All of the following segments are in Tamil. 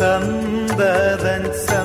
சந்ததன் சந்ததமே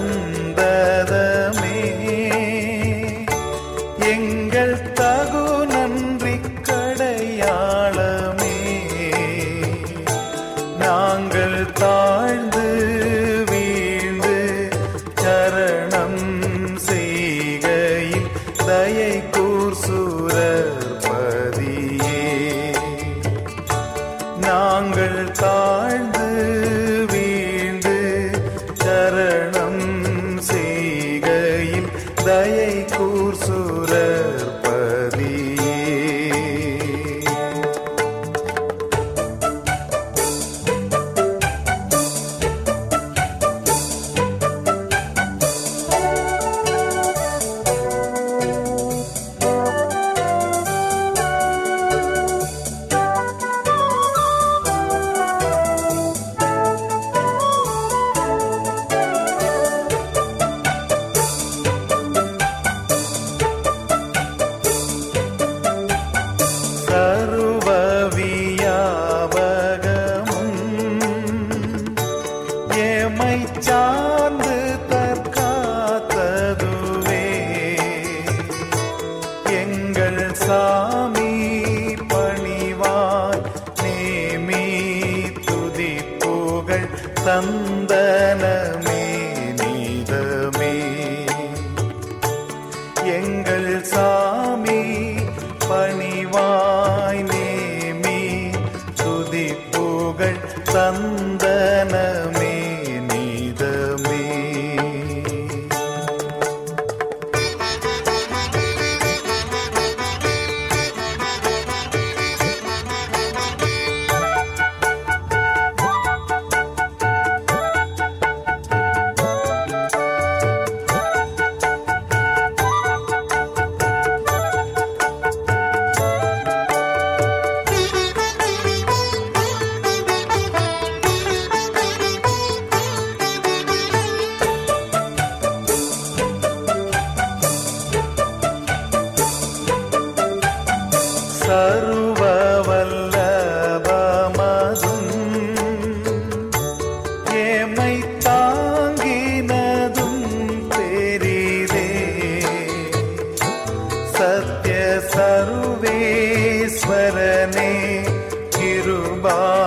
bye.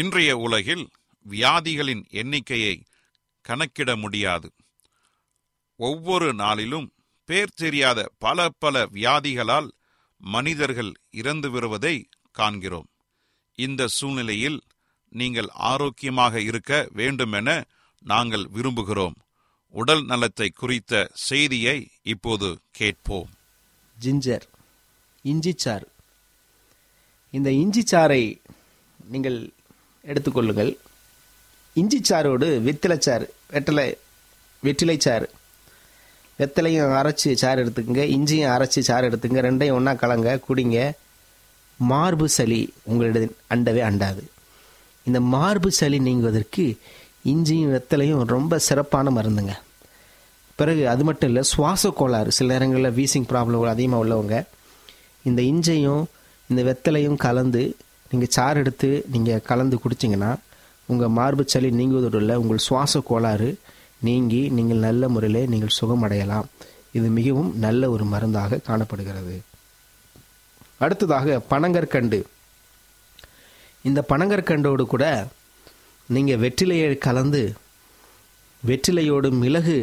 இன்றைய உலகில் வியாதிகளின் எண்ணிக்கையை கணக்கிட முடியாது. ஒவ்வொரு நாளிலும் பேர் தெரியாத பல பல வியாதிகளால் மனிதர்கள் இறந்து வருவதை காண்கிறோம். இந்த சூழ்நிலையில் நீங்கள் ஆரோக்கியமாக இருக்க வேண்டுமென நாங்கள் விரும்புகிறோம். உடல் நலத்தை குறித்த செய்தியை இப்போது கேட்போம். ஜிஞ்சர் இஞ்சிச்சாறு. இந்த இஞ்சிச்சாறை நீங்கள் எடுத்துக்கொள்ளுங்கள். இஞ்சிச்சாரோடு வெத்திலைச்சாறு வெற்றிலை வெற்றிலைச்சாறு வெத்தலையும் அரைச்சி சாறு எடுத்துக்கங்க இஞ்சியும் அரைச்சி சாறு எடுத்துங்க ரெண்டையும் ஒன்றா கலங்க குடிங்க. மார்பு சளி உங்களிடம் அண்டவே அண்டாது. இந்த மார்பு சளி நீங்குவதற்கு இஞ்சியும் வெத்தலையும் ரொம்ப சிறப்பான மருந்துங்க. பிறகு அது மட்டும் இல்லை சுவாச கோளாறு சில நேரங்களில் வீசிங் ப்ராப்ளம் அதிகமாக உள்ளவங்க இந்த இஞ்சையும் இந்த வெத்தலையும் கலந்து நீங்கள் சாறு எடுத்து நீங்கள் கலந்து குடிச்சிங்கன்னா உங்கள் மார்பு சளி நீங்குவதோடு இல்லை உங்கள் சுவாச கோளாறு நீங்கி நீங்கள் நல்ல முறையில் நீங்கள் சுகமடையலாம். இது மிகவும் நல்ல ஒரு மருந்தாக காணப்படுகிறது. அடுத்ததாக பனங்கற்கண்டு. இந்த பனங்கற்கண்டோடு கூட நீங்கள் வெற்றிலையை கலந்து வெற்றிலையோடு மிளகு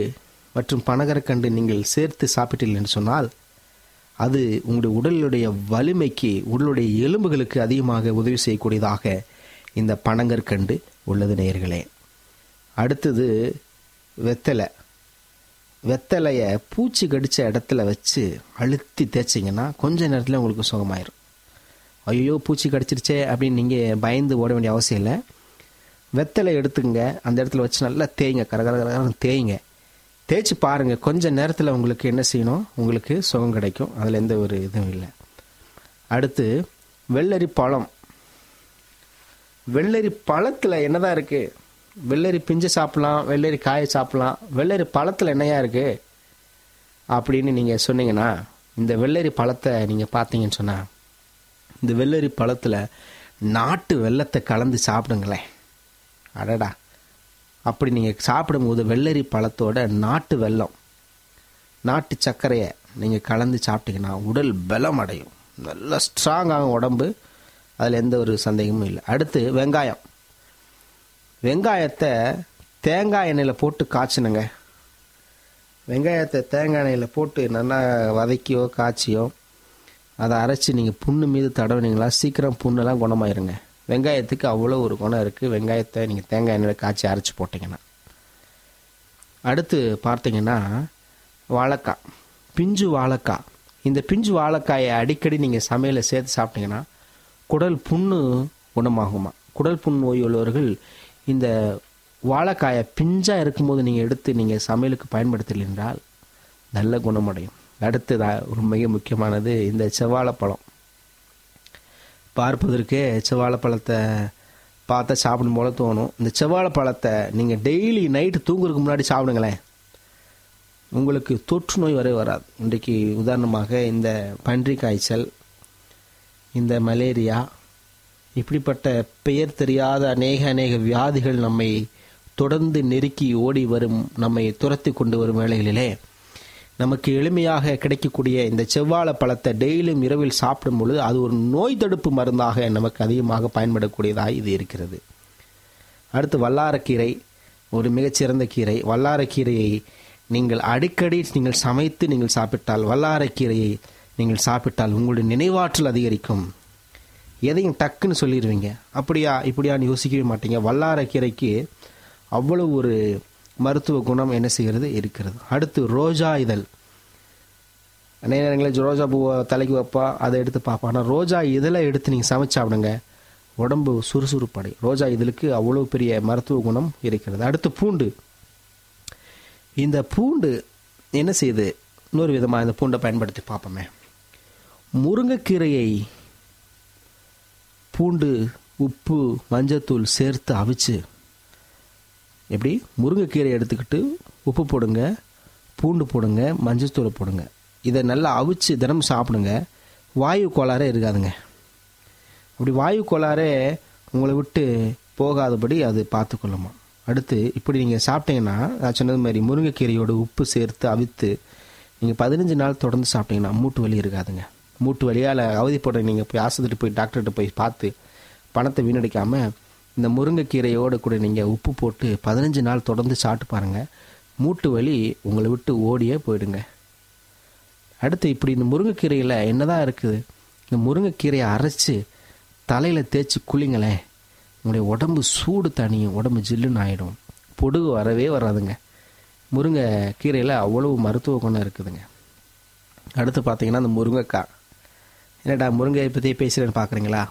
மற்றும் பனகரக்கண்டு நீங்கள் சேர்த்து சாப்பிட்டீர்கள் என்று சொன்னால் அது உங்களுடைய உடலுடைய வலிமைக்கு உடலுடைய எலும்புகளுக்கு அதிகமாக உதவி செய்யக்கூடியதாக இந்த பனங்கற்கண்டு உள்ளது நேயர்களே. அடுத்தது வெத்தலை. வெத்தலையை பூச்சி கடித்த இடத்துல வச்சு அழுத்தி தேய்ச்சிங்கன்னா கொஞ்ச நேரத்தில் உங்களுக்கு சுகமாயிரும். ஐயோ பூச்சி கடிச்சிருச்சே அப்படின்னு நீங்கள் பயந்து ஓட வேண்டிய அவசியம் இல்லை. வெத்தலை எடுத்துங்க அந்த இடத்துல வச்சு நல்லா தேய்ங்க. கரகர கரகரன்னு தேய்ங்க. தேய்ச்சி பாருங்கள் கொஞ்சம் நேரத்தில் உங்களுக்கு என்ன செய்யணும்? உங்களுக்கு சுகம் கிடைக்கும். அதில் எந்த ஒரு இதுவும் இல்லை. அடுத்து வெள்ளரி பழம். வெள்ளரி பழத்தில் என்னதான் இருக்குது வெள்ளரி பிஞ்சு சாப்பிட்லாம் வெள்ளரி காயை சாப்பிட்லாம். வெள்ளரி பழத்தில் என்னையா இருக்குது அப்படின்னு நீங்கள் சொன்னீங்கன்னா இந்த வெள்ளரி பழத்தை நீங்கள் பார்த்தீங்கன்னு சொன்னால் இந்த வெள்ளரி பழத்தில் நாட்டு வெள்ளத்தை கலந்து சாப்பிடுங்களேன். அடடா. அப்படி நீங்கள் சாப்பிடும்போது வெள்ளரி பழத்தோட நாட்டு வெல்லம் நாட்டு சர்க்கரையை நீங்கள் கலந்து சாப்பிட்டீங்கன்னா உடல் பலம் அடையும். நல்லா ஸ்ட்ராங்காகும் உடம்பு அதில் எந்த ஒரு சந்தேகமும் இல்லை. அடுத்து வெங்காயம். வெங்காயத்தை தேங்காய் எண்ணெயில் போட்டு காய்ச்சினுங்க. வெங்காயத்தை தேங்காய் எண்ணெயில் போட்டு நல்லா வதக்கியோ காய்ச்சியோ அதை அரைச்சி நீங்கள் புண்ணு மீது தடவுனீங்களா சீக்கிரம் புண்ணெல்லாம் குணமாயிருங்க. வெங்காயத்துக்கு அவ்வளோ ஒரு குணம் இருக்குது வெங்காயத்தை நீங்கள் தேங்காய் எண்ணெயில் காய்ச்சி அரைச்சி போட்டிங்கன்னா. அடுத்து பார்த்தீங்கன்னா வாழைக்காய். பிஞ்சு வாழைக்காய். இந்த பிஞ்சு வாழைக்காயை அடிக்கடி நீங்கள் சமையலில் சேர்த்து சாப்பிட்டீங்கன்னா குடல் புண்ணு குணமாகுமா? குடல் புண் நோய் உள்ளவர்கள் இந்த வாழைக்காயை பிஞ்சாக இருக்கும்போது நீங்கள் எடுத்து நீங்கள் சமையலுக்கு பயன்படுத்தலை என்றால் நல்ல குணமடையும். அடுத்ததாக ஒரு மிக முக்கியமானது இந்த செவ்வாழைப்பழம். பார்ப்பதற்கே செவ்வாழைப்பழத்தை பார்த்தா சாப்பிடும் போல தோணும். இந்த செவ்வாழைப்பழத்தை நீங்கள் டெய்லி நைட்டு தூங்குறதுக்கு முன்னாடி சாப்பிடுங்களேன். உங்களுக்கு தொற்று நோய் வரை வராது. இன்றைக்கு உதாரணமாக இந்த பன்றி காய்ச்சல் இந்த மலேரியா இப்படிப்பட்ட பெயர் தெரியாத அநேக அநேக வியாதிகள் நம்மை தொடர்ந்து நெருக்கி ஓடி வரும் நம்மை துரத்தி கொண்டு வரும் வேளைகளிலே நமக்கு எளிமையாக கிடைக்கக்கூடிய இந்த செவ்வாழை பழத்தை டெய்லியும் இரவில் சாப்பிடும் பொழுது அது ஒரு நோய் தடுப்பு மருந்தாக நமக்கு அதிகமாக பயன்படக்கூடியதாக இது இருக்கிறது. அடுத்து வல்லாரக்கீரை ஒரு மிகச்சிறந்த கீரை. வல்லாரக்கீரையை நீங்கள் அடிக்கடி நீங்கள் சமைத்து நீங்கள் சாப்பிட்டால் வல்லாரக்கீரையை நீங்கள் சாப்பிட்டால் உங்களுடைய நினைவாற்றல் அதிகரிக்கும். எதையும் டக்குன்னு சொல்லிடுவீங்க. அப்படியா இப்படியான்னு யோசிக்கவே மாட்டீங்க. வல்லாரக்கீரைக்கு அவ்வளவு ஒரு மருத்துவ குணம் என்ன செய்கிறது? இருக்கிறது. அடுத்து ரோஜா இதழ். அநேக நேரங்களில் ரோஜா பூவை தலைக்கு வைப்பா அதை எடுத்து பார்ப்பா. ஆனால் ரோஜா இதழை எடுத்து நீங்கள் சமைச்சு சாப்பிடுங்க உடம்பு சுறுசுறுப்படை. ரோஜா இதழுக்கு அவ்வளோ பெரிய மருத்துவ குணம் இருக்கிறது. அடுத்து பூண்டு. இந்த பூண்டு என்ன செய்யுது? இன்னொரு விதமாக இந்த பூண்டை பயன்படுத்தி பார்ப்போமே. முருங்கைக்கீரையை பூண்டு உப்பு மஞ்சத்தூள் சேர்த்து அவிச்சு எப்படி? முருங்கைக்கீரை எடுத்துக்கிட்டு உப்பு போடுங்க பூண்டு போடுங்க மஞ்சத்தூளை போடுங்க. இதை நல்லா அவிச்சு தினமும் சாப்பிடுங்க. வாயு கோளாறே இருக்காதுங்க. அப்படி வாயு கோளாறே உங்களை விட்டு போகாதபடி அது பார்த்துக்கொள்ளுமா. அடுத்து இப்படி நீங்கள் சாப்பிட்டீங்கன்னா நான் சொன்னது மாதிரி முருங்கைக்கீரையோட உப்பு சேர்த்து அவித்து நீங்கள் பதினஞ்சு நாள் தொடர்ந்து சாப்பிட்டீங்கன்னா மூட்டு வலி இருக்காதுங்க. மூட்டு வலியால் அவதிப்படுற நீங்கள் போய் ஆஸ்பத்திரி போய் டாக்டர்கிட்ட போய் பார்த்து பணத்தை வீணடிக்காமல் இந்த முருங்கைக்கீரையோடு கூட நீங்கள் உப்பு போட்டு பதினஞ்சு நாள் தொடர்ந்து சாப்பிட்டு பாருங்கள் மூட்டு வலி உங்களை விட்டு ஓடியே போயிடுங்க. அடுத்து இப்படி இந்த முருங்கைக்கீரையில் என்னதான் இருக்குது? இந்த முருங்கைக்கீரையை அரைச்சி தலையில் தேய்ச்சி குளிங்களேன் உங்களுடைய உடம்பு சூடு தனியும் உடம்பு ஜில்லுன்னு ஆகிடும் பொடுகு வரவே வராதுங்க. முருங்கை கீரையில் அவ்வளவு மருத்துவ குணம் இருக்குதுங்க. அடுத்து பார்த்தீங்கன்னா இந்த முருங்கைக்காய். என்னடா முருங்கையை பற்றி பேசுகிறேன்னு பார்க்குறீங்களா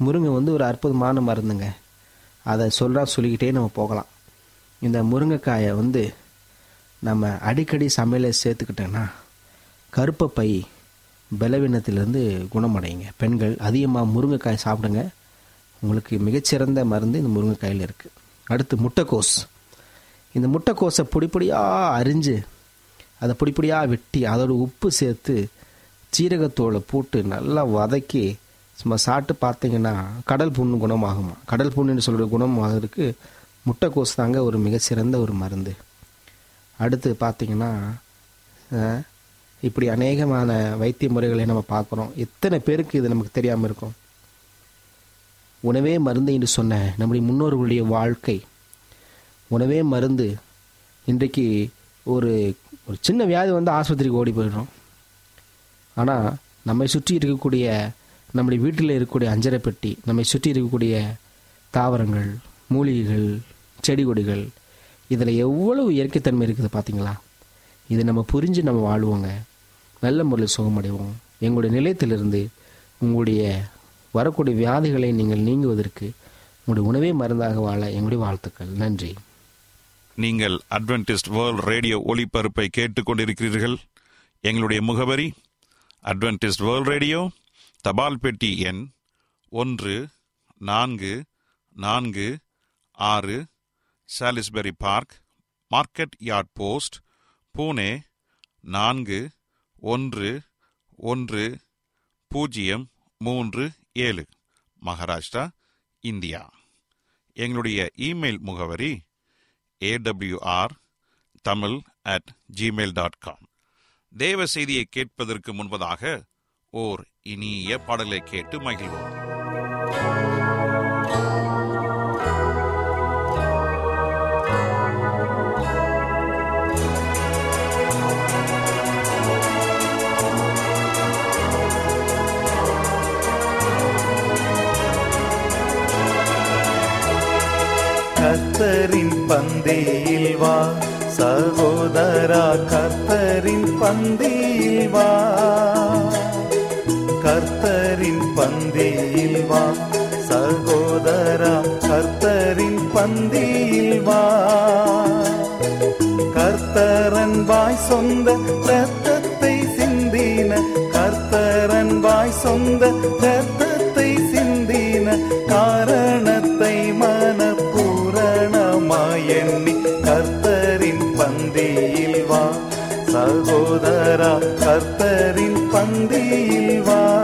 முருங்கை வந்து ஒரு அற்புதமான மருந்துங்க. அதை சொல்கிறா சொல்லிக்கிட்டே நம்ம போகலாம். இந்த முருங்கைக்காயை வந்து நம்ம அடிக்கடி சமையலை சேர்த்துக்கிட்டோன்னா கருப்பப்பை பலவீனத்திலிருந்து குணமடையுங்க பெண்கள் அதிகமாக முருங்கைக்காய் சாப்பிடுங்க. உங்களுக்கு மிகச்சிறந்த மருந்து இந்த முருங்கைக்காயில் இருக்குது அடுத்து முட்டைக்கோஸ். இந்த முட்டைக்கோஸை பொடிப்பொடியாக அரிஞ்சு அதை பொடிப்பொடியாக வெட்டி அதோட உப்பு சேர்த்து சீரகத்தோலை போட்டு நல்லா வதக்கி சும்மா சாப்பிட்டு பார்த்தீங்கன்னா கடல் புண்ணு குணமாகுமா? கடல் புண்ணுன்னு சொல்கிற குணமாகிறதுக்கு முட்டைக்கோஸ் தாங்க ஒரு மிகச்சிறந்த ஒரு மருந்து. அடுத்து பார்த்திங்கன்னா இப்படி அநேகமான வைத்திய முறைகளை நம்ம பார்க்குறோம். எத்தனை பேருக்கு இது நமக்கு தெரியாமல் இருக்கும்? உணவே மருந்து என்று சொன்ன நம்முடைய முன்னோர்களுடைய வாழ்க்கை. உணவே மருந்து. இன்றைக்கு ஒரு ஒரு சின்ன வியாதி வந்து ஆஸ்பத்திரிக்கு ஓடி போயிடுறோம். ஆனால் நம்மை சுற்றி இருக்கக்கூடிய நம்முடைய வீட்டில் இருக்கக்கூடிய அஞ்சரை பெட்டி நம்மை சுற்றி இருக்கக்கூடிய தாவரங்கள் மூலிகைகள் செடி கொடிகள் இதில் எவ்வளவு இயற்கைத்தன்மை இருக்குது பார்த்தீங்களா? இது நம்ம புரிஞ்சு நம்ம வாழ்வோங்க. நல்ல முறையில் சுகமடைவோம். எங்களுடைய நிலையத்திலிருந்து உங்களுடைய வரக்கூடிய வியாதிகளை நீங்கள் நீங்குவதற்கு உங்களுடைய உணவே மருந்தாக வாழ எங்களுடைய வாழ்த்துக்கள். நன்றி. நீங்கள் அட்வென்டிஸ்ட் வேர்ல்ட் ரேடியோ ஒளிபரப்பை கேட்டுக்கொண்டிருக்கிறீர்கள். எங்களுடைய முகவரி அட்வென்டிஸ்ட் வேர்ல்ட் ரேடியோ தபால் பெட்டி எண் ஒன்று நான்கு நான்கு ஆறு Salisbury park market yard post Pune நான்கு ஒன்று ஒன்று பூஜ்ஜியம் மூன்று ஏழு மகாராஷ்டிரா இந்தியா. எங்களுடைய இமெயில் முகவரி AWR Tamil at Gmail dot com தேவ செய்தியை கேட்பதற்கு முன்பதாக ஓர் இனிய பாடலை கேட்டு மகிழ்வோம். கர்த்தரின் பந்தியில் வா சகோதரா கர்த்தரின் பந்தியில் வா. கர்த்தரின் பந்தியில் வா. சகோதரா கர்த்தரின் பந்தியில் வா. கர்த்தரன் வாய் சொந்த ரத்தத்தை சிந்தின. கர்த்தரன் வாய் சொந்த ரத்தத்தை சிந்தின. காரணத்தை மனப்பூரணமாய் எண்ணி கர்த்தரின் பந்தியில் வா. சகோதரா கர்த்தரின் பந்தியில் வா.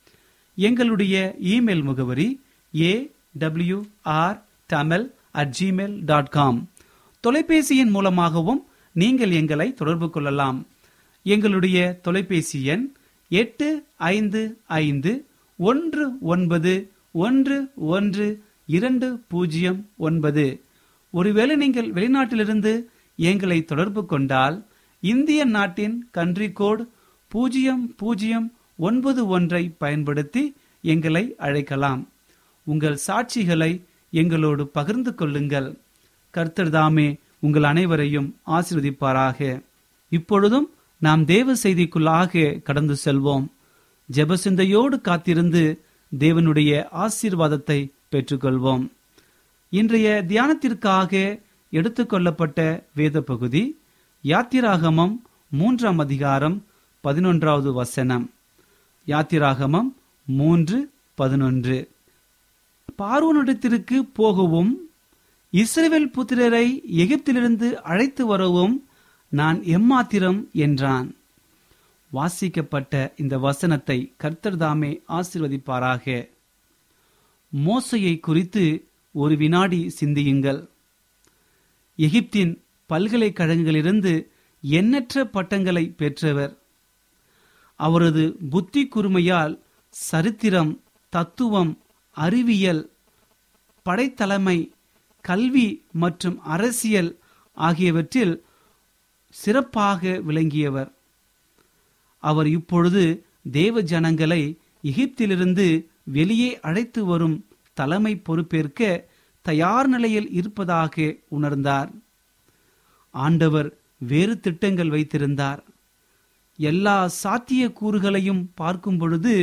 எங்களுடைய இமெயில் முகவரி A W R Tamil at Gmail dot com தொலைபேசியின் மூலமாகவும் நீங்கள் எங்களை தொடர்பு கொள்ளலாம். எங்களுடைய தொலைபேசி எண் எட்டு ஐந்து ஐந்து ஒன்று ஒன்பது ஒன்று ஒன்று இரண்டு பூஜ்ஜியம் ஒன்பது. ஒருவேளை நீங்கள் வெளிநாட்டிலிருந்து எங்களை தொடர்பு கொண்டால் இந்திய நாட்டின் கன்ட்ரி கோட் பூஜ்ஜியம் பூஜ்ஜியம் ஒன்பது ஒன்றை பயன்படுத்தி எங்களை அழைக்கலாம். உங்கள் சாட்சிகளை எங்களோடு பகிர்ந்து கொள்ளுங்கள். கர்த்தர் தாமே உங்கள் அனைவரையும் ஆசிர்வதிப்பாராக. இப்பொழுதும் நாம் தேவ செய்திக்குள்ளாக கடந்து செல்வோம். ஜெபசிந்தையோடு காத்திருந்து தேவனுடைய ஆசீர்வாதத்தை பெற்றுக்கொள்வோம். இன்றைய தியானத்திற்காக எடுத்துக்கொள்ளப்பட்ட வேத பகுதி யாத்திராகமம் மூன்றாம் அதிகாரம் பதினொன்றாவது வசனம். யாத்திராகமம் மூன்று பதினொன்று. பார்வனிடத்திற்கு போகவும் இஸ்ரேல் புத்திரரை எகிப்திலிருந்து அழைத்து வரவும் நான் எம்மாத்திரம் என்றான். வாசிக்கப்பட்ட இந்த வசனத்தை கர்த்தர்தாமே ஆசிர்வதிப்பாராக. மோசையை குறித்து ஒரு வினாடி சிந்தியுங்கள். எகிப்தின் பல்கலைக்கழகங்களிலிருந்து எண்ணற்ற பட்டங்களை பெற்றவர். அவரது புத்தி குறுமையால் சரித்திரம் தத்துவம் அறிவியல் படைத்தலைமை கல்வி மற்றும் அரசியல் ஆகியவற்றில் சிறப்பாக விளங்கியவர். அவர் இப்பொழுது தேவ ஜனங்களை எகிப்திலிருந்து வெளியே அழைத்து வரும் தலைமை பொறுப்பேற்க தயார் நிலையில் இருப்பதாக உணர்ந்தார். ஆண்டவர் வேறு திட்டங்கள் வைத்திருந்தார். எல்லா சாத்திய கூறுகளையும் பார்க்கும் பொழுது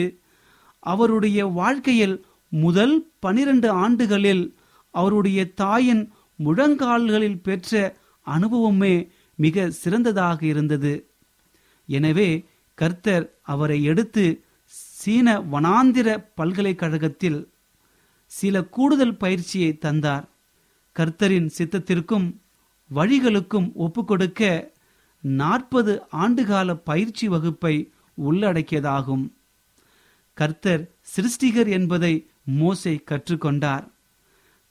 அவருடைய வாழ்க்கையில் முதல் பனிரெண்டு ஆண்டுகளில் அவருடைய தாயின் முழங்கால்களில் பெற்ற அனுபவமே மிக சிறந்ததாக இருந்தது. எனவே கர்த்தர் அவரை எடுத்து சீன வனாந்திர பல்கலைக்கழகத்தில் சில கூடுதல் பயிற்சியை தந்தார். கர்த்தரின் சித்தத்திற்கும் வழிகளுக்கும் ஒப்புக்கொடுக்க நாற்பது ஆண்டுகால பயிற்சி வகுப்பை உள்ளடக்கியதாகும். கர்த்தர் சிருஷ்டிகர் என்பதை மோசை கற்றுக்கொண்டார்.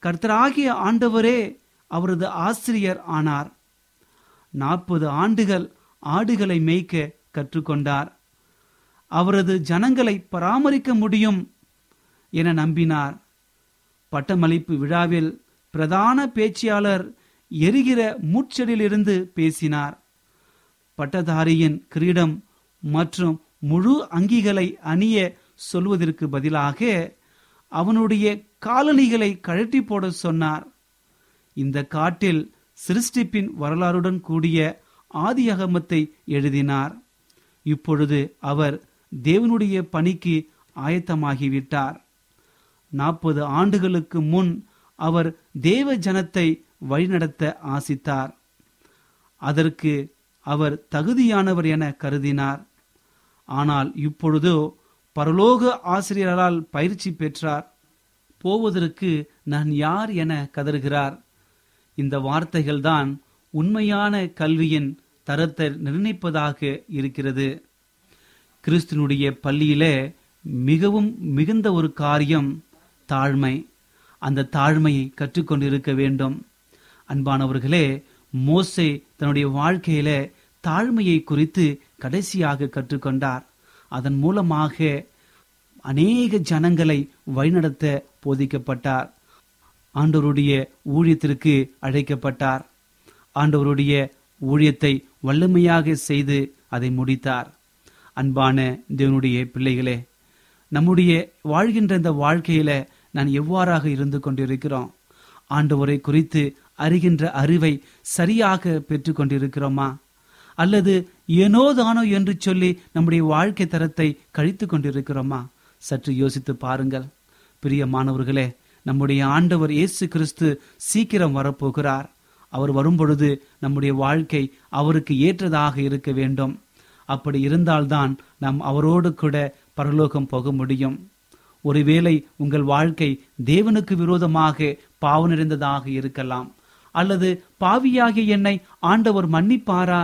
கர்த்தராகிய ஆண்டவரே அவரது ஆசிரியர் ஆனார். நாற்பது ஆண்டுகள் ஆடுகளை மேய்க்க கற்றுக்கொண்டார். அவரது ஜனங்களை பராமரிக்க முடியும் என நம்பினார். பட்டமளிப்பு விழாவில் பிரதான பேச்சியாளர் எரிகிற மூச்செடியிலிருந்து பேசினார். பட்டதாரியின் கிரீடம் மற்றும் முழு அங்கிகளை அணிய சொல்வதற்கு பதிலாக அவனுடைய காலணிகளை கழட்டி போட சொன்னார். இந்த காட்டில் சிருஷ்டிப்பின் வரலாறுடன் கூடிய ஆதியகமத்தை எழுதினார். இப்பொழுது அவர் தேவனுடைய பணிக்கு ஆயத்தமாகிவிட்டார். நாற்பது ஆண்டுகளுக்கு முன் அவர் தேவ ஜனத்தை வழிநடத்த ஆசித்தார். அதற்கு அவர் தகுதியானவர் என கருதினார். ஆனால் இப்பொழுதோ பரலோக ஆசிரியரால் பயிற்சி பெற்றார். போவதற்கு நான் யார் என கதறுகிறார். இந்த வார்த்தைகள்தான் உண்மையான கல்வியின் தரத்தை நிர்ணயிப்பதாக இருக்கிறது. கிறிஸ்துனுடைய பள்ளியிலே மிகவும் மிகுந்த ஒரு காரியம் தாழ்மை. அந்த தாழ்மையை கற்றுக்கொண்டிருக்க வேண்டும். அன்பானவர்களே மோசே தன்னுடைய வாழ்க்கையில தாழ்மையை குறித்து கடைசியாக கற்றுக்கொண்டார். அதன் மூலமாக அநேக ஜனங்களை வழிநடத்த போதிக்கப்பட்டார். ஆண்டவருடைய ஊழியத்திற்கு அழைக்கப்பட்டார். ஆண்டவருடைய ஊழியத்தை வல்லமையாக செய்து அதை முடித்தார். அன்பான தேவனுடைய பிள்ளைகளே நம்முடைய வாழ்கின்ற இந்த வாழ்க்கையில நான் எவ்வாறாக இருந்து கொண்டிருக்கிறோம்? ஆண்டவரை குறித்து அறிகின்ற அறிவை சரியாக பெற்றுக்கொண்டிருக்கிறோமா? கொண்டிருக்கிறோமா அல்லது ஏனோ தானோ என்று சொல்லி நம்முடைய வாழ்க்கை தரத்தை கழித்து கொண்டிருக்கிறோமா? சற்று யோசித்து பாருங்கள். பிரியமானவர்களே நம்முடைய ஆண்டவர் இயேசு கிறிஸ்து சீக்கிரம் வரப்போகிறார். அவர் வரும்பொழுது நம்முடைய வாழ்க்கை அவருக்கு ஏற்றதாக இருக்க வேண்டும். அப்படி இருந்தால்தான் நாம் அவரோடு கூட பரலோகம் போக முடியும். ஒருவேளை உங்கள் வாழ்க்கை தேவனுக்கு விரோதமாக பாவ நிறைந்ததாக இருக்கலாம். அல்லது பாவியாகிய என்னை ஆண்டவர் மன்னிப்பாரா?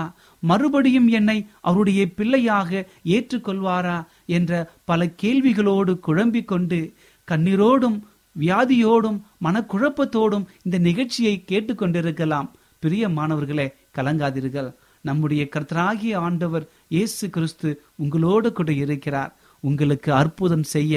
மறுபடியும் என்னை அவருடைய பிள்ளையாக ஏற்றுக்கொள்வாரா என்ற பல கேள்விகளோடு குழம்பிக் கொண்டு கண்ணீரோடும் வியாதியோடும் மனக்குழப்பத்தோடும் இந்த நிகழ்ச்சியை கேட்டுக்கொண்டிருக்கலாம் பிரிய மாணவர்களே கலங்காதீர்கள். நம்முடைய கர்த்தராகிய ஆண்டவர் இயேசு கிறிஸ்து உங்களோடு கூட இருக்கிறார். உங்களுக்கு அற்புதம் செய்ய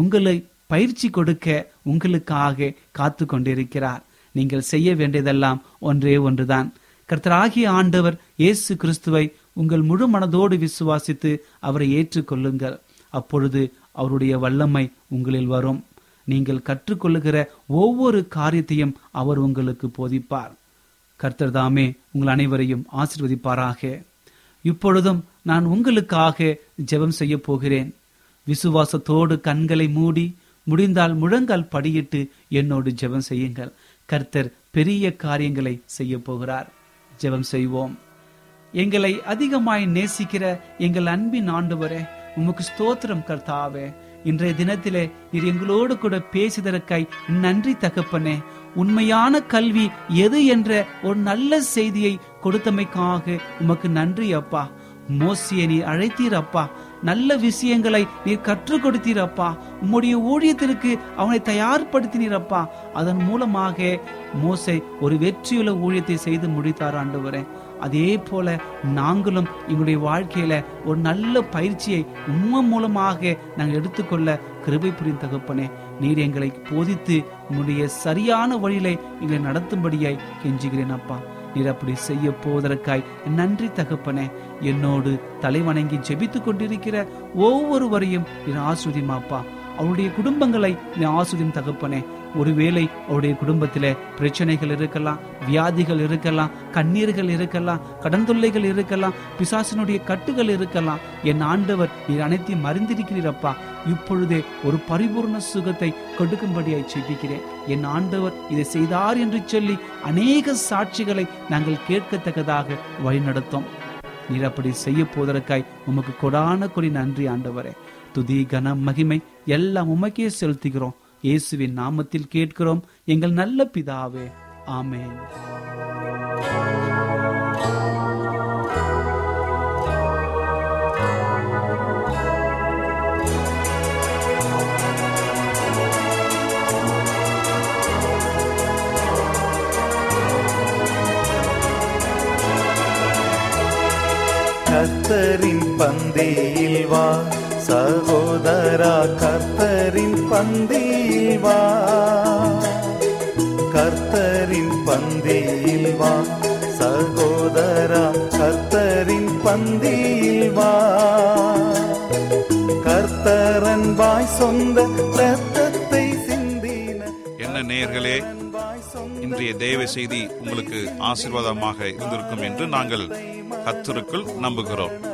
உங்களை பயிற்சி கொடுக்க உங்களுக்காக காத்து கொண்டிருக்கிறார். நீங்கள் செய்ய வேண்டியதெல்லாம் ஒன்றே ஒன்றுதான். கர்த்தராகிய ஆண்டவர் இயேசு கிறிஸ்துவை உங்கள் முழு மனதோடு விசுவாசித்து அவரை ஏற்றுக்கொள்ளுங்கள். அப்பொழுது அவருடைய வல்லமை உங்களில் வரும். நீங்கள் கற்றுக்கொள்ளுகிற ஒவ்வொரு காரியத்தையும் அவர் உங்களுக்கு போதிப்பார். கர்த்தர் தாமே உங்கள் அனைவரையும் ஆசிர்வதிப்பாராக. இப்பொழுதும் நான் உங்களுக்காக ஜெபம் செய்ய போகிறேன். விசுவாசத்தோடு கண்களை மூடி முடிந்தால் முழங்கால் படியிட்டு என்னோடு ஜெபம் செய்யுங்கள். கர்த்தர் பெரிய காரியங்களை செய்ய போகிறார். ஜெபம் செய்வோம். எங்களை அதிகமாய் நேசிக்கிற எங்கள் அன்பின் ஆண்டவரே உமக்கு ஸ்தோத்திரம் கர்த்தாவே. இன்றைய தினத்திலே நீர் எங்களோடு கூட பேசிதற்காய் நன்றி தகப்பனே. உண்மையான கல்வி எது என்ற ஒரு நல்ல செய்தியை கொடுத்தமைக்காக உமக்கு நன்றி அப்பா. மோசியை நீ அழைத்தீர் அப்பா. நல்ல விஷயங்களை நீர் கற்றுக் கொடுத்தீரப்பா. உம்முடைய ஊழியத்திற்கு அவனை தயார்படுத்தினீரப்பா. அதன் மூலமாக மோசை ஒரு வெற்றியுள்ள ஊழியத்தை செய்து முடித்தார் ஆண்டவரே. அதே போல நாங்களும் எங்களுடைய வாழ்க்கையில ஒரு நல்ல பயிற்சியை உண்மை மூலமாக நாங்கள் எடுத்துக்கொள்ள கிருபை புரியும் தகப்பனே. நீர் எங்களை போதித்து உன்னுடைய சரியான வழியில எங்களை நடத்தும்படியாய் கெஞ்சுகிறேன் அப்பா. நீர் அப்படி செய்ய போவதற்காய் நன்றி தகப்பனே. என்னோடு தலைவணங்கி ஜெபித்துக் கொண்டிருக்கிற ஒவ்வொருவரையும் நீர் ஆஸ்வதிமாப்பா அவருடைய குடும்பங்களை நீ ஆஸ்வதியும் தகப்பனே. ஒருவேளை அவருடைய குடும்பத்தில் பிரச்சனைகள் இருக்கலாம் வியாதிகள் இருக்கலாம் கண்ணீர்கள் இருக்கலாம் கடன் தொல்லைகள் இருக்கலாம் பிசாசினுடைய கட்டுகள் இருக்கலாம். என் ஆண்டவர் நீர் அனைத்தையும் அறிந்திருக்கிறீரப்பா. இப்பொழுதே ஒரு பரிபூர்ண சுகத்தை கொடுக்கும்படியாய் செபிக்கிறேன் என் ஆண்டவர் இதை செய்தார் என்று சொல்லி அநேக சாட்சிகளை நாங்கள் கேட்கத்தக்கதாக வழிநடத்தோம். நீர் அப்படி செய்ய போவதற்காய் உமக்கு கொடான கொடி நன்றி ஆண்டவரே. துதி கன மகிமை எல்லாம் உமக்கே செலுத்துகிறோம். இயேசுவின் நாமத்தில் கேட்கிறோம். எங்கள் நல்ல பிதாவே ஆமேன். கத்தரின் பந்தியில் வா. சகோதரா கத்தரின் பந்தி வா. கர்த்தரின் பந்தியில் வா. சகோதரா கர்த்தரின் பந்தியில் வா. கர்த்தரன் வாய் சொந்த ரத்தத்தை சிந்தின என்ன நேயர்களே இன்றைய தேவ செய்தி உங்களுக்கு ஆசீர்வாதமாக இருந்திருக்கும் என்று நாங்கள் கர்த்தருக்குள் நம்புகிறோம்.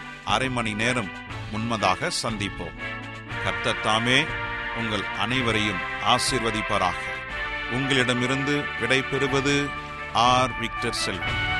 அரை மணி நேரம் முன்மதாக சந்திப்போம். கர்த்தத்தாமே உங்கள் அனைவரையும் ஆசிர்வதிப்பாராக. உங்களிடமிருந்து விடை பெறுவது ஆர். விக்டர் செல்வன்.